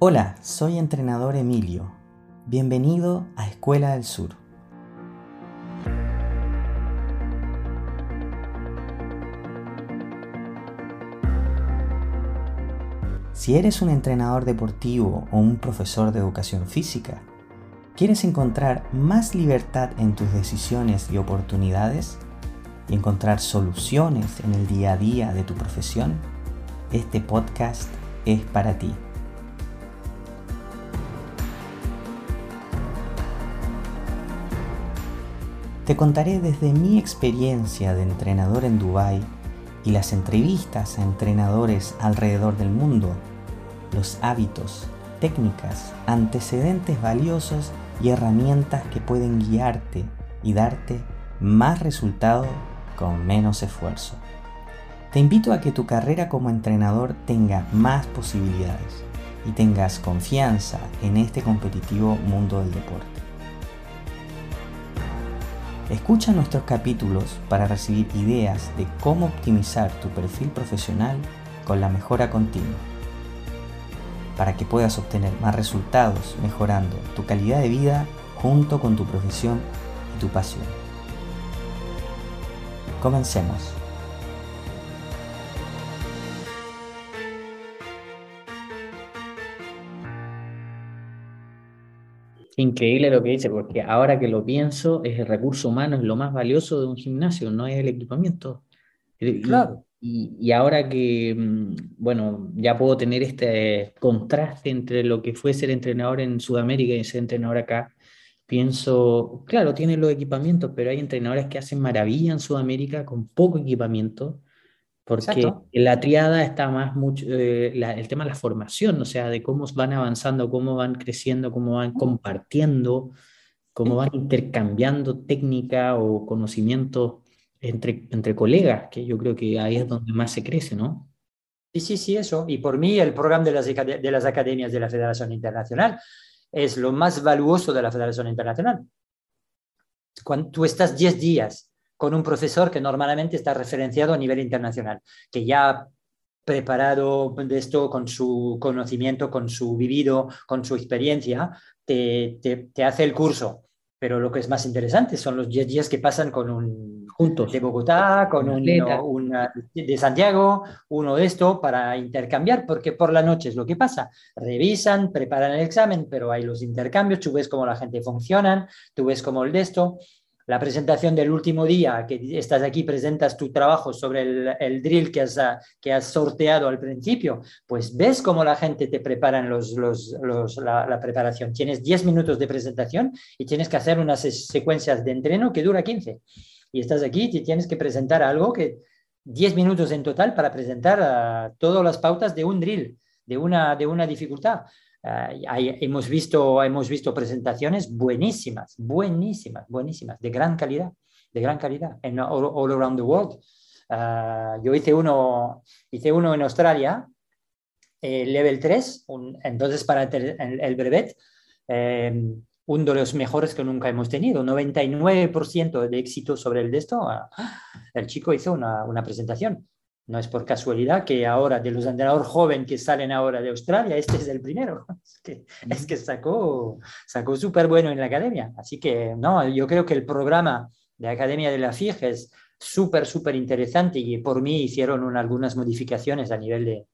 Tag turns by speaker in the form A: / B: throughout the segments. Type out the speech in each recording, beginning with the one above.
A: Hola, soy entrenador Emilio. Bienvenido a Escuela del Sur. Si eres un entrenador deportivo o un profesor de educación física, ¿quieres encontrar más libertad en tus decisiones y oportunidades? ¿Y encontrar soluciones en el día a día de tu profesión? Este podcast es para ti. Te contaré desde mi experiencia de entrenador en Dubái y las entrevistas a entrenadores alrededor del mundo, los hábitos, técnicas, antecedentes valiosos y herramientas que pueden guiarte y darte más resultado con menos esfuerzo. Te invito a que tu carrera como entrenador tenga más posibilidades y tengas confianza en este competitivo mundo del deporte. Escucha nuestros capítulos para recibir ideas de cómo optimizar tu perfil profesional con la mejora continua, para que puedas obtener más resultados mejorando tu calidad de vida junto con tu profesión y tu pasión. Comencemos.
B: Increíble lo que dice, porque ahora que lo pienso, es el recurso humano, es lo más valioso de un gimnasio, no es el equipamiento. Claro. Y, ahora que, mm, bueno, ya puedo tener este contraste entre lo que fue ser entrenador en Sudamérica y ser entrenador acá, pienso, claro, tiene los equipamientos, pero hay entrenadores que hacen maravilla en Sudamérica con poco equipamiento porque en la triada está más mucho eh, el tema de la formación, o sea, de cómo van avanzando, cómo van creciendo, cómo van compartiendo, cómo van intercambiando técnica o conocimiento entre, entre colegas, que yo creo que ahí es donde más se crece, ¿no?
C: Sí, sí, sí, eso. Y por mí el programa de las, de las academias de la Federación Internacional es lo más valuoso de la Federación Internacional. Cuando tú estás 10 días con un profesor que normalmente está referenciado a nivel internacional, que ya ha preparado de esto con su conocimiento, con su vivido, con su experiencia, te, te, hace el curso. Pero lo que es más interesante son los 10 días que pasan con un juntos de Bogotá, con un, de Santiago, uno de esto para intercambiar, porque por la noche es lo que pasa. Revisan, preparan el examen, pero hay los intercambios, tú ves cómo la gente funciona, tú ves cómo el de esto la presentación del último día, que estás aquí, presentas tu trabajo sobre el, drill que has, que has sorteado al principio, pues ves cómo la gente te prepara los, la, preparación. Tienes 10 minutos de presentación y tienes que hacer unas secuencias de entreno que dura 15. Y estás aquí y tienes que presentar algo que 10 minutos en total para presentar todas las pautas de un drill, de una, de una dificultad. Eh, hemos, visto, hemos visto presentaciones buenísimas, buenísimas, buenísimas, de gran calidad, de gran calidad, en all, around the world. Eh, yo hice uno, hice uno en Australia, level 3, entonces para el, el brevet, eh, uno de los mejores que nunca hemos tenido, 99% de éxito sobre el de esto. Ah, el chico hizo una, una presentación no es por casualidad que ahora, de los entrenadores jóvenes que salen ahora de Australia, este es el primero. Es que, es que sacó, sacó súper bueno en la academia. Así que, no, yo creo que el programa de Academia de la FIG es súper, súper interesante y por mí hicieron algunas modificaciones a nivel de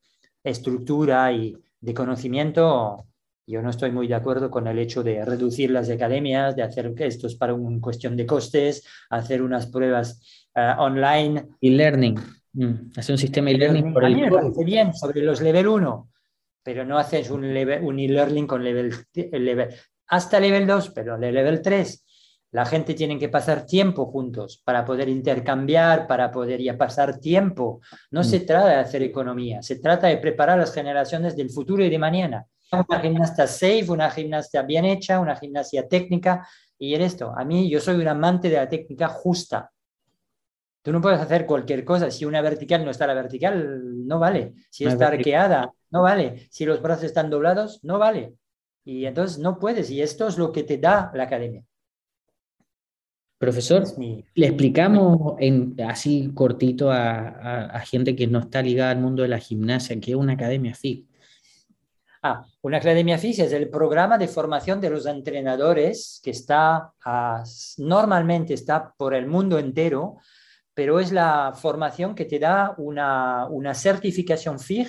C: estructura y de conocimiento. Yo no estoy muy de acuerdo con el hecho de reducir las academias, de hacer esto es para una cuestión de costes, hacer unas pruebas uh, online.
B: Y learning Mm, hace un sistema e-learning
C: por el... parece bien sobre los level 1, pero no haces un, un e-learning con level, level, hasta level 2, pero de level 3 la gente tiene que pasar tiempo juntos para poder intercambiar, para poder ya pasar tiempo. No se mm. trata de hacer economía, se trata de preparar las generaciones del futuro y de mañana. Una gimnasta safe, una gimnasia bien hecha, una gimnasia técnica. Y en esto, a mí yo soy un amante de la técnica justa. Tú no puedes hacer cualquier cosa. Si una vertical no está la vertical, no vale. Si está arqueada, no vale. Si los brazos están doblados, no vale. Y entonces no puedes. Y esto es lo que te da la academia.
B: Profesor, le explicamos en, así cortito a, gente que no está ligada al mundo de la gimnasia, que es una academia FIC.
C: Ah, una academia FIS es el programa de formación de los entrenadores que está, normalmente está por el mundo entero, pero es la formación que te da una, una certificación FIG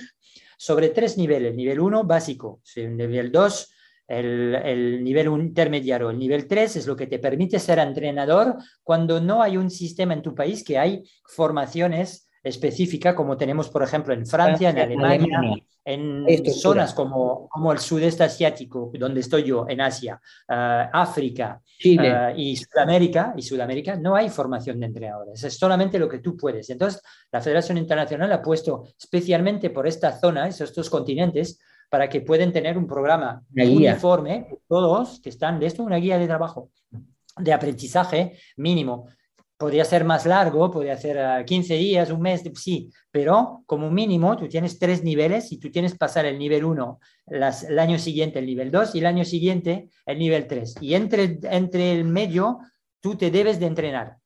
C: sobre tres niveles. Nivel 1, básico. Nivel 2, el, el, nivel intermediario. El nivel 3 es lo que te permite ser entrenador cuando no hay un sistema en tu país que hay formaciones específicas, como tenemos, por ejemplo, en Francia, en Alemania en zonas como, como, el sudeste asiático, donde estoy yo, en Asia, uh, África uh, y Sudamérica, y Sudamérica, no hay formación de entrenadores, es solamente lo que tú puedes. Entonces, la Federación Internacional ha puesto especialmente por esta zona, esos dos continentes, para que puedan tener un programa uniforme, todos que están de esto, una guía de trabajo, de aprendizaje mínimo Podría ser más largo, podría ser 15 días, un mes, sí, pero como mínimo tú tienes tres niveles y tú tienes que pasar el nivel 1 el año siguiente el nivel 2 y el año siguiente el nivel 3. Y entre, entre el medio tú te debes de entrenar.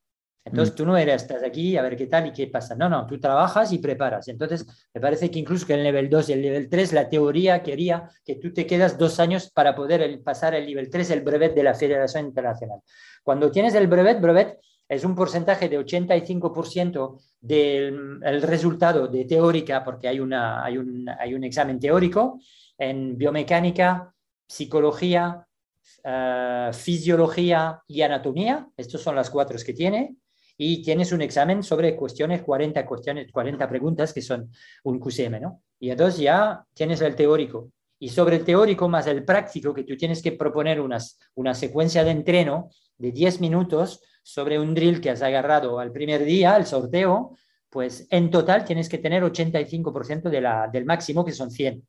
C: Entonces mm. tú no eres, estás aquí a ver qué tal y qué pasa. No, no, tú trabajas y preparas. Entonces me parece que incluso que el nivel 2 y el nivel 3, la teoría quería que tú te quedas dos años para poder pasar el nivel 3, el brevet de la Federación Internacional. Cuando tienes el brevet, brevet es un porcentaje de 85% del resultado de teórica, porque hay, una, hay, un, hay un examen teórico en biomecánica, psicología, eh, fisiología y anatomía. Estos son las cuatro que tiene. Y tienes un examen sobre cuestiones, 40 cuestiones, 40 preguntas que son un QCM, ¿no? Y entonces ya tienes el teórico. Y sobre el teórico más el práctico, que tú tienes que proponer unas, una secuencia de entreno de 10 minutos sobre un drill que has agarrado al primer día, el sorteo, pues en total tienes que tener 85% de la, del máximo, que son 100.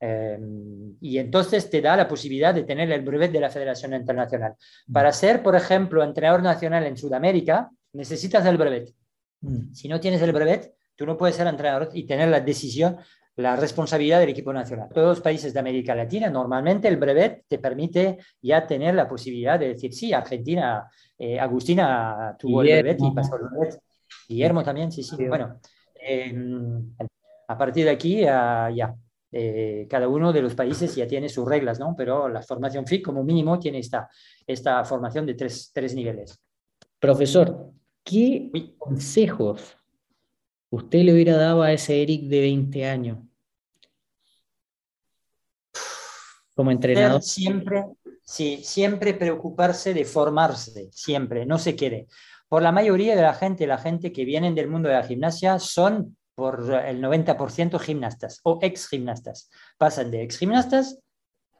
C: Em, y entonces te da la posibilidad de tener el brevet de la Federación Internacional. Mm. Para ser, por ejemplo, entrenador nacional en Sudamérica, necesitas el brevet. Mm. Si no tienes el brevet, tú no puedes ser entrenador y tener la decisión la responsabilidad del equipo nacional. Todos los países de América Latina, normalmente el brevet te permite ya tener la posibilidad de decir, sí, Argentina, eh, Agustina tuvo el brevet y pasó el brevet. Guillermo también, sí, sí. Bueno, em, a partir de aquí ya, eh, cada uno de los países ya tiene sus reglas, ¿no? Pero la formación FIC como mínimo tiene esta, esta formación de tres, tres niveles.
B: Profesor, ¿qué consejos usted le hubiera dado a ese Eric de 20 años? Como entrenador.
C: Siempre, sí, siempre preocuparse de formarse, siempre, no se quiere. Por la mayoría de la gente, la gente que viene del mundo de la gimnasia son por el 90% gimnastas o ex gimnastas. Pasan de ex gimnastas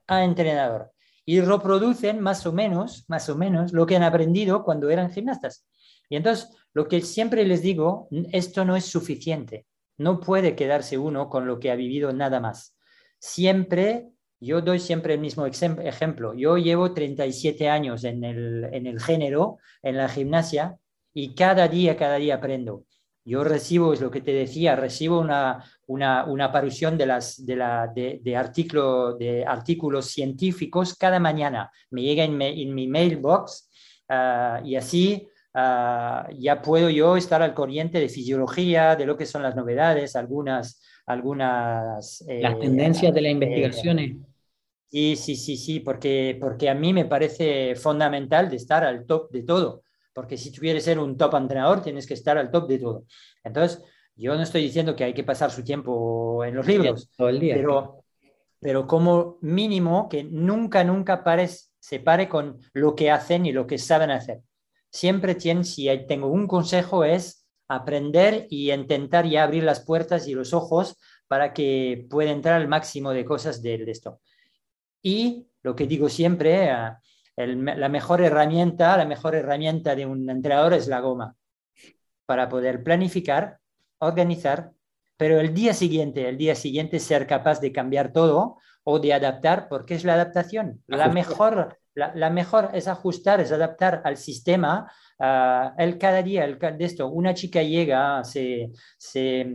C: a entrenador y reproducen más o menos, más o menos lo que han aprendido cuando eran gimnastas. Y entonces, lo que siempre les digo, esto no es suficiente. No puede quedarse uno con lo que ha vivido nada más. Siempre, yo doy siempre el mismo ejemplo. Yo llevo 37 años en el, en el género, en la gimnasia, y cada día, cada día aprendo. Yo recibo, es lo que te decía, recibo una, una, una aparición de, las, de, la, de, de, artículo, de artículos científicos cada mañana. Me llega en, mi mailbox ah, y así Ah, ya puedo yo estar al corriente de fisiología, de lo que son las novedades, algunas... algunas
B: eh, las tendencias de las eh, investigaciones.
C: sí, sí, sí, sí, porque, porque a mí me parece fundamental de estar al top de todo, porque si tú quieres ser un top entrenador, tienes que estar al top de todo. Entonces, yo no estoy diciendo que hay que pasar su tiempo en los libros, todo el día, pero, pero como mínimo que nunca, nunca pares, se pare con lo que hacen y lo que saben hacer siempre tienen, si tengo un consejo, es aprender y intentar ya abrir las puertas y los ojos para que pueda entrar el máximo de cosas de, esto. Y lo que digo siempre, eh, la mejor herramienta, la mejor herramienta de un entrenador es la goma, para poder planificar, organizar, pero el día siguiente, el día siguiente ser capaz de cambiar todo o de adaptar, porque es la adaptación. La mejor, la, mejor es ajustar, es adaptar al sistema. Uh, el cada día, el, de esto, una chica llega, se, se,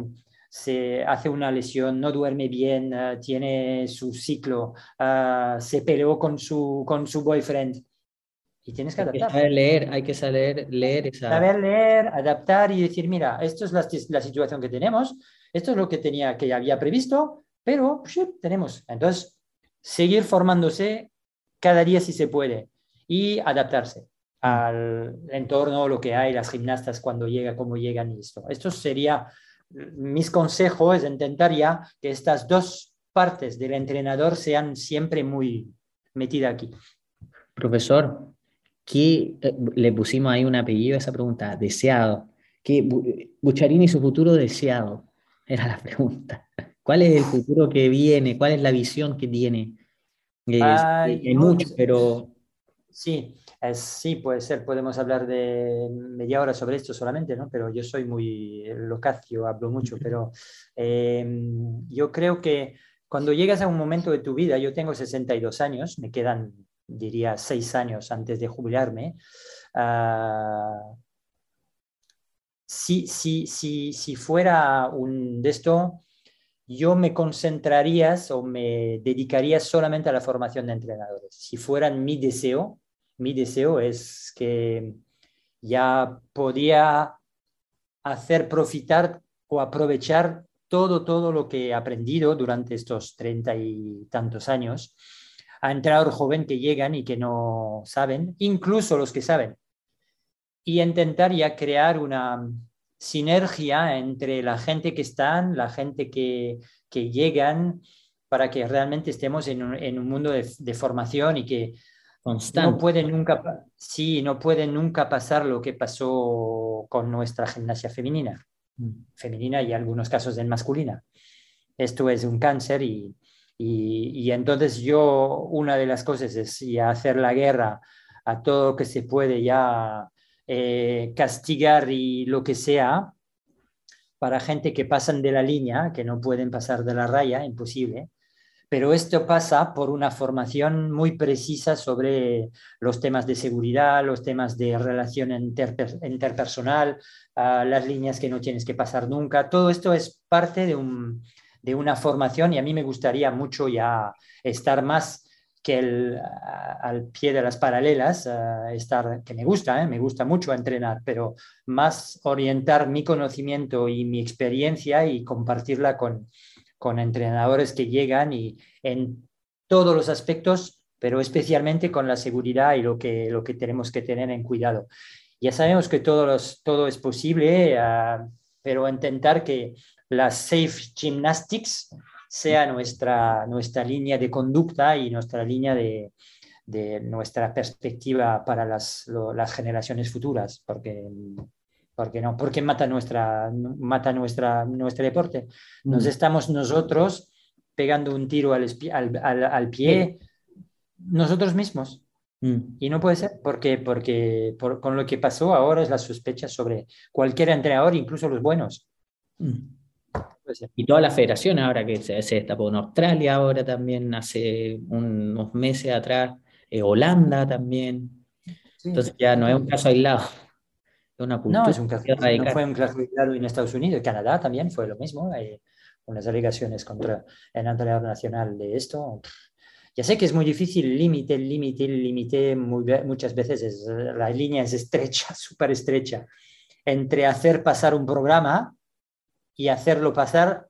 C: se hace una lesión, no duerme bien, uh, tiene su ciclo, uh, se peleó con su, con su boyfriend. Y tienes que adaptar.
B: Hay que saber leer, hay que saber leer esa...
C: Saber leer, adaptar y decir, mira, esto es la, la situación que tenemos, esto es lo que tenía, que había previsto, pero pues, tenemos. Entonces, seguir formándose cada día si se puede y adaptarse al entorno, lo que hay, las gimnastas cuando llega, cómo llegan y esto. Esto sería mis consejos, intentar ya que estas dos partes del entrenador sean siempre muy metidas aquí.
B: Profesor, ¿qué eh, le pusimos ahí un apellido a esa pregunta? Deseado. ¿Qué, Bucharini, su futuro deseado? Era la pregunta. ¿Cuál es el futuro que viene? ¿Cuál es la visión que tiene? hay mucho, pero...
C: Sí, sí, puede ser. Podemos hablar de media hora sobre esto solamente, ¿no? Pero yo soy muy locacio, hablo mucho, pero em, yo creo que cuando llegas a un momento de tu vida, yo tengo 62 años, me quedan, diría, 6 años antes de jubilarme. Uh, si, si, si, si fuera un de esto, yo me concentraría o me dedicaría solamente a la formación de entrenadores. Si fueran mi deseo, mi deseo es que ya podía hacer profitar o aprovechar todo, todo lo que he aprendido durante estos treinta y tantos años a entrenadores joven que llegan y que no saben, incluso los que saben, y intentar ya crear una, sinergia entre la gente que están, la gente que, que llegan, para que realmente estemos en un, en un mundo de, de, formación y que no puede nunca, sí, no puede nunca pasar lo que pasó con nuestra gimnasia femenina, mm. femenina y algunos casos en masculina. Esto es un cáncer y, y, y, entonces yo, una de las cosas es ya hacer la guerra a todo lo que se puede ya eh, castigar y lo que sea para gente que pasan de la línea, que no pueden pasar de la raya, imposible. Pero esto pasa por una formación muy precisa sobre los temas de seguridad, los temas de relación interpersonal, ah, las líneas que no tienes que pasar nunca. Todo esto es parte de, un, de una formación y a mí me gustaría mucho ya estar más al pie de las paralelas, estar, que me gusta, ¿eh? me gusta mucho entrenar, pero más orientar mi conocimiento y mi experiencia y compartirla con, con entrenadores que llegan y en todos los aspectos, pero especialmente con la seguridad y lo que, lo que tenemos que tener en cuidado. Ya sabemos que todo, los, todo es posible, uh, pero intentar que las safe gymnastics sea nuestra, nuestra línea de conducta y nuestra línea de, de nuestra perspectiva para las, lo, las generaciones futuras, porque, porque no, porque mata nuestra, mata nuestra, nuestro deporte. Nos mm. estamos nosotros pegando un tiro al, al, al, pie nosotros mismos. Mm. Y no puede ser, porque, porque por, con lo que pasó ahora es la sospecha sobre cualquier entrenador, incluso los buenos. Mm.
B: Y toda la federación ahora que se, se destapó en Australia, ahora también hace unos meses atrás, eh, Holanda también. Entonces ya no es un caso aislado.
C: Es una no, es un caso, no fue un caso aislado en Estados Unidos, Canadá también fue lo mismo. Hay unas alegaciones contra el entrenador nacional de esto. Ya sé que es muy difícil, límite, límite, límite, muchas veces es, la línea es estrecha, súper estrecha, entre hacer pasar un programa y hacerlo pasar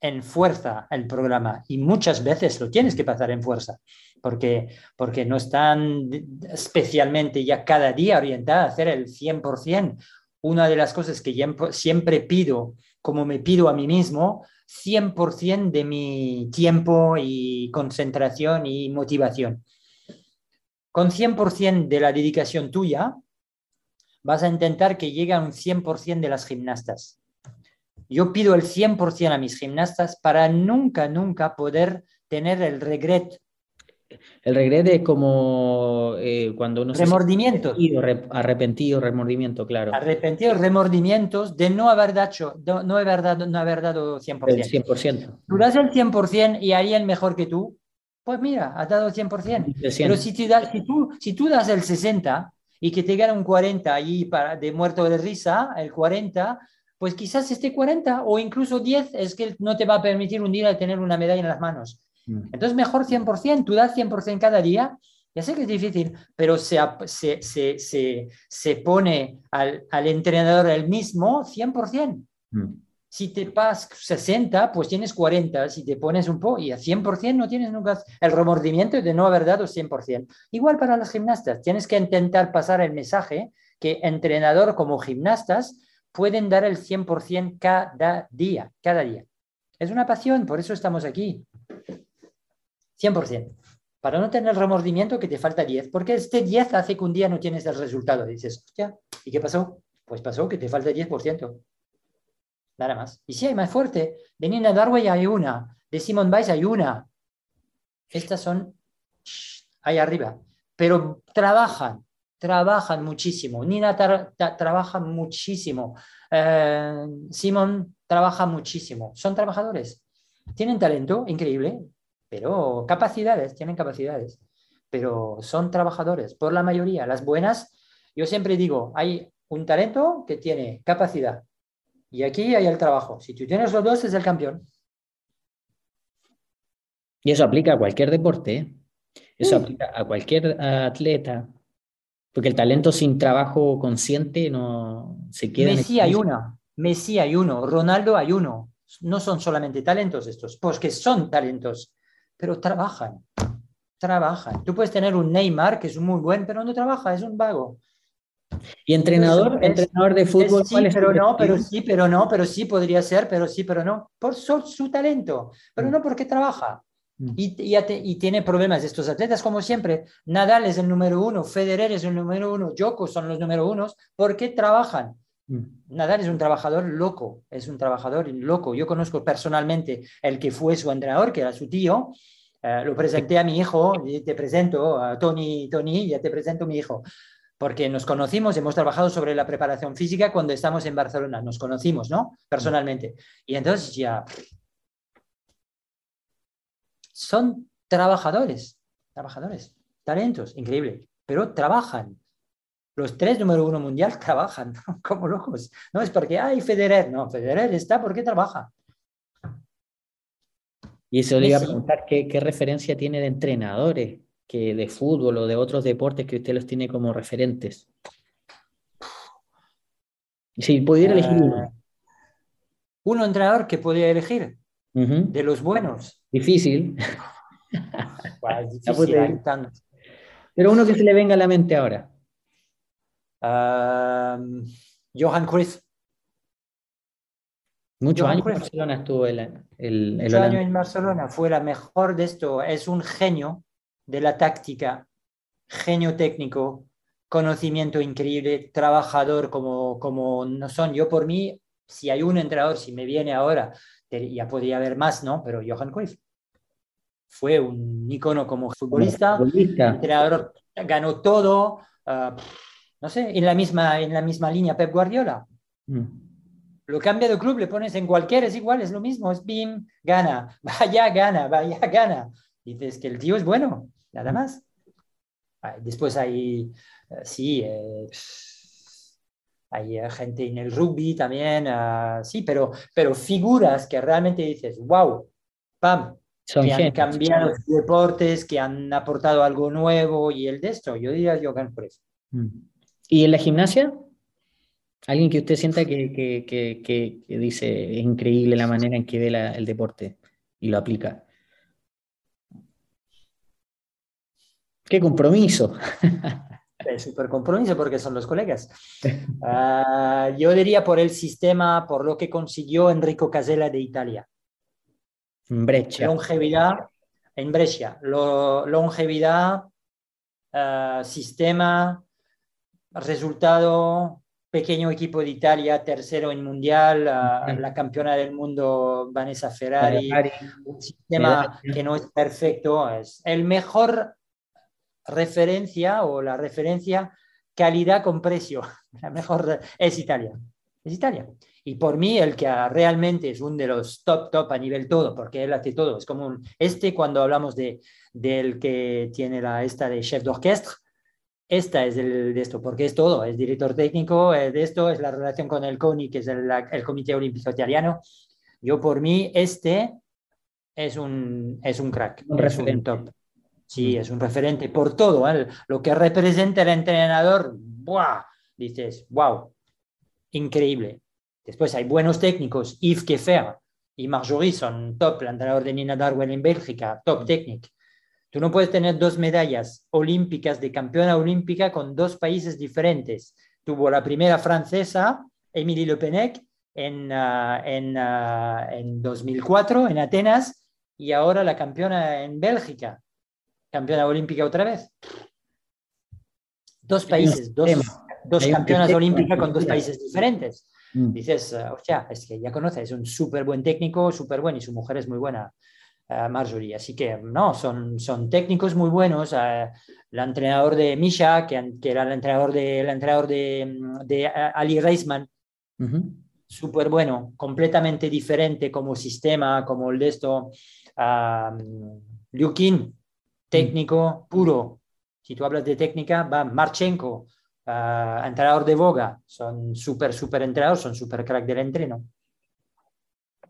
C: en fuerza el programa. Y muchas veces lo tienes que pasar en fuerza, porque, porque no están especialmente ya cada día orientada a hacer el 100%. Una de las cosas que siempre pido, como me pido a mí mismo, 100% de mi tiempo y concentración y motivación. Con 100% de la dedicación tuya, vas a intentar que llegue a un 100% de las gimnastas yo pido el 100% a mis gimnastas para nunca, nunca poder tener el regret.
B: El regret es como eh, cuando uno
C: remordimiento.
B: se arrepentido, remordimiento, claro.
C: Arrepentido, remordimientos de no haber dado, no, haber dado, no haber dado 100%.
B: El 100%.
C: Tú das el 100% y harían mejor que tú, pues mira, has dado el 100%. Pero si, tú, si, tú, si tú das el 60 y que te gana un 40 allí para, de muerto de risa, el 40, pues quizás este 40 o incluso 10 es que no te va a permitir un día tener una medalla en las manos. Mm. Entonces, mejor 100%, tú das 100% cada día. Ya sé que es difícil, pero se, se, se, se pone al, al, entrenador el mismo 100%. Mm. Si te pasas 60, pues tienes 40. Si te pones un poco y a 100% no tienes nunca el remordimiento de no haber dado 100%. Igual para los gimnastas, tienes que intentar pasar el mensaje que entrenador como gimnastas pueden dar el 100% cada día, cada día. Es una pasión, por eso estamos aquí. 100%. Para no tener remordimiento que te falta 10, porque este 10 hace que un día no tienes el resultado. dices, hostia, ¿y qué pasó? Pues pasó que te falta 10%. Nada más. Y si hay más fuerte, de Nina Darway hay una, de Simon Biles hay una. Estas son ahí arriba. Pero trabajan, trabajan muchísimo. Nina trabaja muchísimo. Eh, Simon trabaja muchísimo. Son trabajadores. Tienen talento increíble, pero capacidades, tienen capacidades. Pero son trabajadores, por la mayoría. Las buenas, yo siempre digo, hay un talento que tiene capacidad. Y aquí hay el trabajo. Si tú tienes los dos, es el campeón.
B: Y eso aplica a cualquier deporte. ¿eh? Eso aplica a cualquier atleta, porque el talento sin trabajo consciente no se queda.
C: Messi hay uno, Messi hay uno, Ronaldo hay uno. No son solamente talentos estos, porque son talentos, pero trabajan, trabajan. Tú puedes tener un Neymar que es muy buen, pero no trabaja, es un vago.
B: ¿Y entrenador? ¿Entrenador de fútbol?
C: sí, pero no, pero sí, pero no, pero sí podría ser, pero sí, pero no. Por su talento, pero mm. no porque trabaja. Mm. Y, tiene problemas estos atletas, como siempre. Nadal es el número uno, Federer es el número uno, Joko son los número unos, porque trabajan. Mm. Nadal es un trabajador loco, es un trabajador loco. Yo conozco personalmente el que fue su entrenador, que era su tío. Eh, lo presenté a mi hijo, y te presento a Tony, Tony, ya te presento a mi hijo. Porque nos conocimos, hemos trabajado sobre la preparación física cuando estamos en Barcelona, nos conocimos, ¿no? Personalmente. Y entonces ya son trabajadores, trabajadores, talentos, increíble, pero trabajan. Los tres número uno mundial trabajan como locos. No es porque, hay Federer, no, Federer está porque trabaja.
B: Y eso le iba a preguntar, ¿qué, ¿qué, referencia tiene de entrenadores que de fútbol o de otros deportes que usted los tiene como referentes? Si pudiera elegir uno.
C: Eh, uno entrenador que podría elegir de los buenos.
B: Difícil. Pero uno que se le venga a la mente ahora.
C: Johan Cruyff.
B: Muchos años en Barcelona estuvo el, el,
C: Muchos años en Barcelona. Fue la mejor de esto. Es un genio de la táctica, genio técnico, conocimiento increíble, trabajador como, como no son. Yo por mí, si hay un entrenador, si me viene ahora ya podría haber más, ¿no? Pero Johan Cruyff fue un icono como futbolista, entrenador, ganó todo, ah, no sé, en la, misma, en la misma línea Pep Guardiola. Mm. Lo cambia de club, le pones en cualquier, es igual, es lo mismo, es BIM, gana, vaya, gana, vaya, gana. Dices que el tío es bueno, nada más. Ah, después hay, eh, sí, eh, hay eh, gente en el rugby también, ah, sí, pero, pero figuras que realmente dices, wow, pam, que han cambiado los deportes, que han aportado algo nuevo y el de esto, yo diría Johan Cruyff.
B: Mm. ¿Y en la gimnasia? ¿Alguien que usted sienta que, que, que, que dice es increíble la manera en que ve el deporte y lo aplica? ¡Qué compromiso!
C: Es súper compromiso porque son los colegas. Ah, yo diría por el sistema, por lo que consiguió Enrico Casella de Italia.
B: Breccia.
C: Longevidad, en Brescia. longevidad, ah, sistema, resultado, pequeño equipo de Italia, tercero en mundial, ah, la campeona del mundo Vanessa Ferrari, un sistema que no es perfecto, es el mejor referencia o la referencia calidad con precio. La mejor es Italia. Es Italia. Y por mí, el que realmente es uno de los top, top a nivel todo, porque él hace todo. Es como un, este, cuando hablamos de, del que tiene la esta de chef d'orchestre, esta es el de esto, porque es todo. Es director técnico, de esto es la relación con el CONI, que es el, el Comité Olímpico Italiano. Yo, por mí, este es un, es un crack, un es un top. Sí, es un referente por todo. ¿eh? Lo que representa el entrenador, ¡buah! dices, wow, increíble. Después hay buenos técnicos, Yves Keffer y Marjorie son top, el entrenador de Nina Darwin en Bélgica, top técnico. Tú no puedes tener dos medallas olímpicas de campeona olímpica con dos países diferentes. Tuvo la primera francesa, Émilie Le Pennec, en, uh, en, uh, en 2004 en Atenas y ahora la campeona en Bélgica, campeona olímpica otra vez. Dos países, dos, dos campeonas olímpicas con dos países diferentes. Mm. Dices, hostia, es que ya conoce, es un súper buen técnico, súper bueno y su mujer es muy buena. Uh, Marjorie. Así que no, son, son técnicos muy buenos. Uh, el entrenador de Misha, que, que, era el entrenador de, el entrenador de, de Ali Reisman, uh -huh. súper bueno, completamente diferente como sistema, como el de esto. Uh, Liu Qin, técnico puro. Si tú hablas de técnica, va Marchenko, entrenador de Boga. Son súper, súper entrenadores, son súper crack del entreno.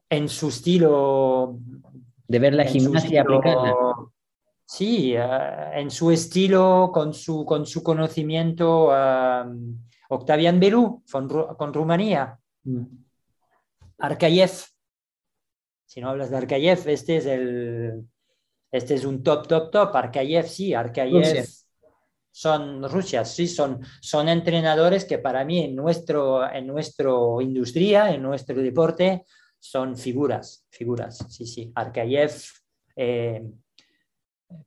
C: En su estilo
B: de ver la gimnasia aplicada.
C: Sí, uh, en su estilo, con su, con su conocimiento, uh, Octavian Belú con, con Rumanía, mm. Arkayev. Si no hablas de Arkayev, este es el, este es un top, top, top. Arkayev, sí, Arkayev. Rusia. Son Rusia, sí, son, son entrenadores que para mí en nuestro, en nuestro industria, en nuestro deporte, son figuras, figuras, sí, sí, Arkayev, eh,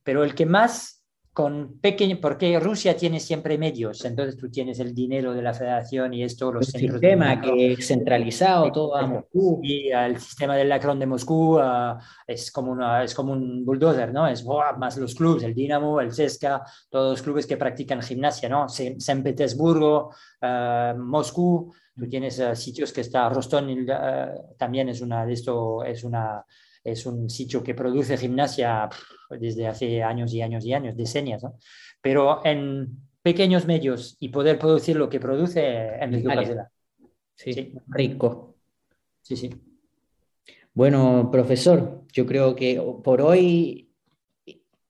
C: pero el que más con pequeño, porque Rusia tiene siempre medios, entonces tú tienes el dinero de la federación y esto, los
B: el sistema que es centralizado todo a Moscú.
C: Y el sistema del Lacron de Moscú uh, es, como una, es como un bulldozer, ¿no? Es oh, más los clubes, el Dinamo, el CSKA, todos los clubes que practican gimnasia, ¿no? San Petersburgo, uh, Moscú, Tú tienes uh, sitios que está Rostón, uh, también es una de esto, es una es un sitio que produce gimnasia desde hace años y años y años, decenios, ¿no? Pero en pequeños medios y poder producir lo que produce Enrique Brasela.
B: Sí, sí, rico.
C: Sí, sí.
B: Bueno, profesor, yo creo que por hoy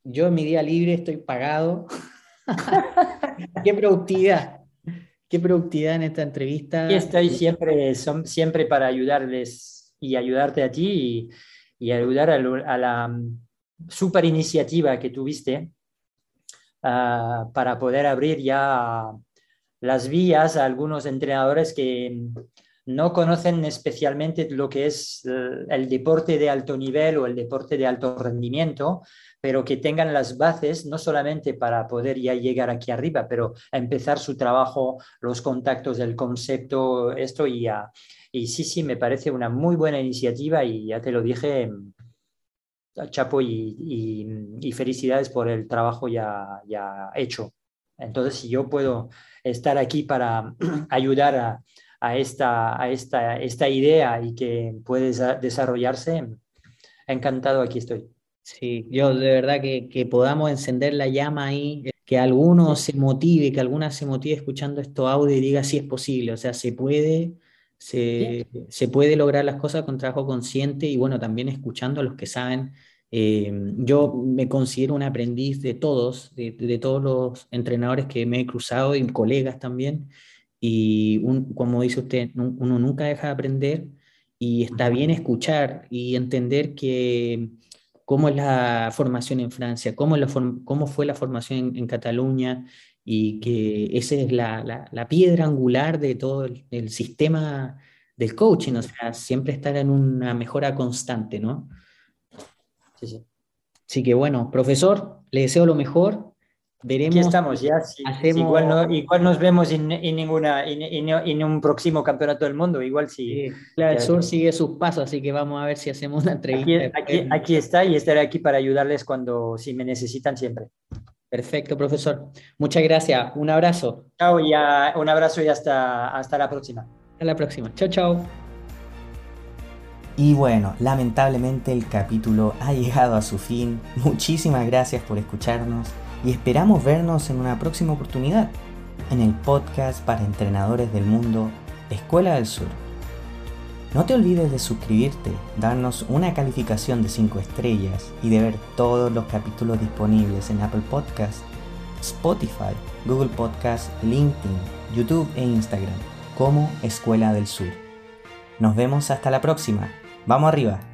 B: yo en mi día libre estoy pagado. Qué productividad. Qué productividad en esta entrevista.
C: Y estoy siempre, son, siempre para ayudarles y ayudarte a ti y, y ayudar a, a, la mm, super iniciativa que tuviste uh, para poder abrir ya las vías a algunos entrenadores que no conocen especialmente lo que es el deporte de alto nivel o el deporte de alto rendimiento, pero que tengan las bases no solamente para poder ya llegar aquí arriba, pero empezar su trabajo, los contactos del concepto, esto y ya. Y sí, sí, me parece una muy buena iniciativa y ya te lo dije, Chapo, y, y, felicidades por el trabajo ya, ya hecho. Entonces, si yo puedo estar aquí para ayudar a, esta, a esta, esta idea y que puede desarrollarse, encantado aquí estoy.
B: Sí, yo de verdad que, que, podamos encender la llama ahí, que alguno se motive, que alguna se motive escuchando esto audio y diga si es posible, o sea, se puede, se, se, puede lograr las cosas con trabajo consciente y bueno, también escuchando a los que saben. Eh, yo me considero un aprendiz de todos, de, de, todos los entrenadores que me he cruzado y colegas también, y un, como dice usted, uno nunca deja de aprender y está bien escuchar y entender que cómo es la formación en Francia, cómo, la cómo fue la formación en, en, Cataluña y que esa es la, la, la piedra angular de todo el, el, sistema del coaching, o sea, siempre estar en una mejora constante, ¿no?
C: Sí, sí.
B: Así que bueno, profesor, le deseo lo mejor. Veremos.
C: Aquí estamos ya. Sí, hacemos... igual, no, igual, nos vemos en, en ninguna, en, en, un próximo campeonato del mundo. Igual si.
B: Sí, claro, el sur sigue sus pasos, así que vamos a ver si hacemos una entrevista.
C: Aquí, aquí, aquí, está y estaré aquí para ayudarles cuando si me necesitan siempre.
B: Perfecto, profesor. Muchas gracias. Un abrazo.
C: Chao y a, un abrazo y hasta, hasta la próxima.
B: Hasta la próxima. Chao, chao.
A: Y bueno, lamentablemente el capítulo ha llegado a su fin. Muchísimas gracias por escucharnos y esperamos vernos en una próxima oportunidad en el podcast para entrenadores del mundo Escuela del Sur. No te olvides de suscribirte, darnos una calificación de 5 estrellas y de ver todos los capítulos disponibles en Apple Podcast, Spotify, Google Podcast, LinkedIn, YouTube e Instagram como Escuela del Sur. Nos vemos hasta la próxima. Vamos arriba.